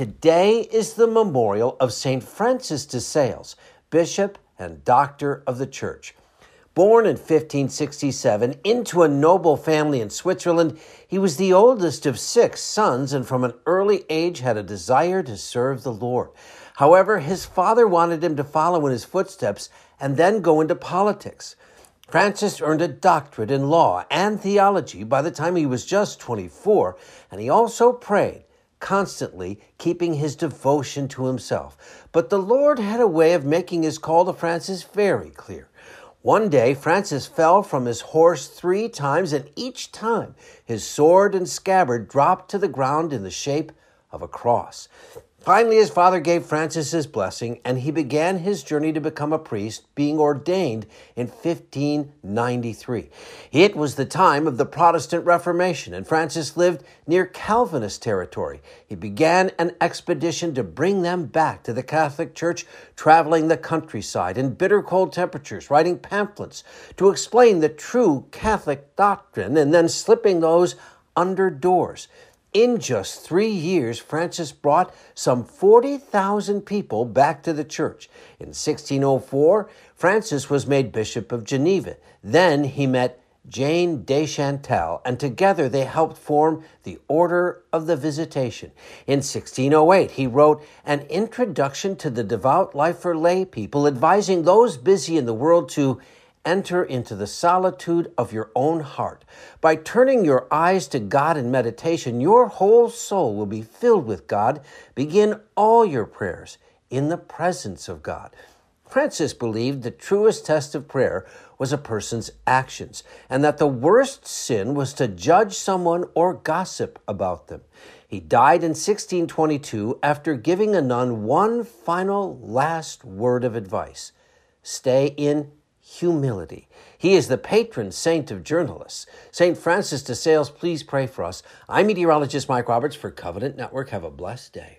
Today is the memorial of St. Francis de Sales, Bishop and Doctor of the Church. Born in 1567 into a noble family in Switzerland, he was the oldest of six sons and from an early age had a desire to serve the Lord. However, his father wanted him to follow in his footsteps and then go into politics. Francis earned a doctorate in law and theology by the time he was just 24, and he also prayed, constantly keeping his devotion to himself. But the Lord had a way of making his call to Francis very clear. One day, Francis fell from his horse three times, and each time his sword and scabbard dropped to the ground in the shape of a cross. Finally, his father gave Francis his blessing, and he began his journey to become a priest, being ordained in 1593. It was the time of the Protestant Reformation, and Francis lived near Calvinist territory. He began an expedition to bring them back to the Catholic Church, traveling the countryside in bitter cold temperatures, writing pamphlets to explain the true Catholic doctrine, and then slipping those under doors. In just three years, Francis brought some 40,000 people back to the church. In 1604, Francis was made Bishop of Geneva. Then he met Jane de Chantal, and together they helped form the Order of the Visitation. In 1608, he wrote an introduction to the devout life for lay people, advising those busy in the world to enter into the solitude of your own heart. By turning your eyes to God in meditation, your whole soul will be filled with God. Begin all your prayers in the presence of God. Francis believed the truest test of prayer was a person's actions, and that the worst sin was to judge someone or gossip about them. He died in 1622 after giving a nun one final last word of advice stay in humility. He is the patron saint of journalists. St. Francis de Sales, please pray for us. I'm meteorologist Mike Roberts for Covenant Network. Have a blessed day.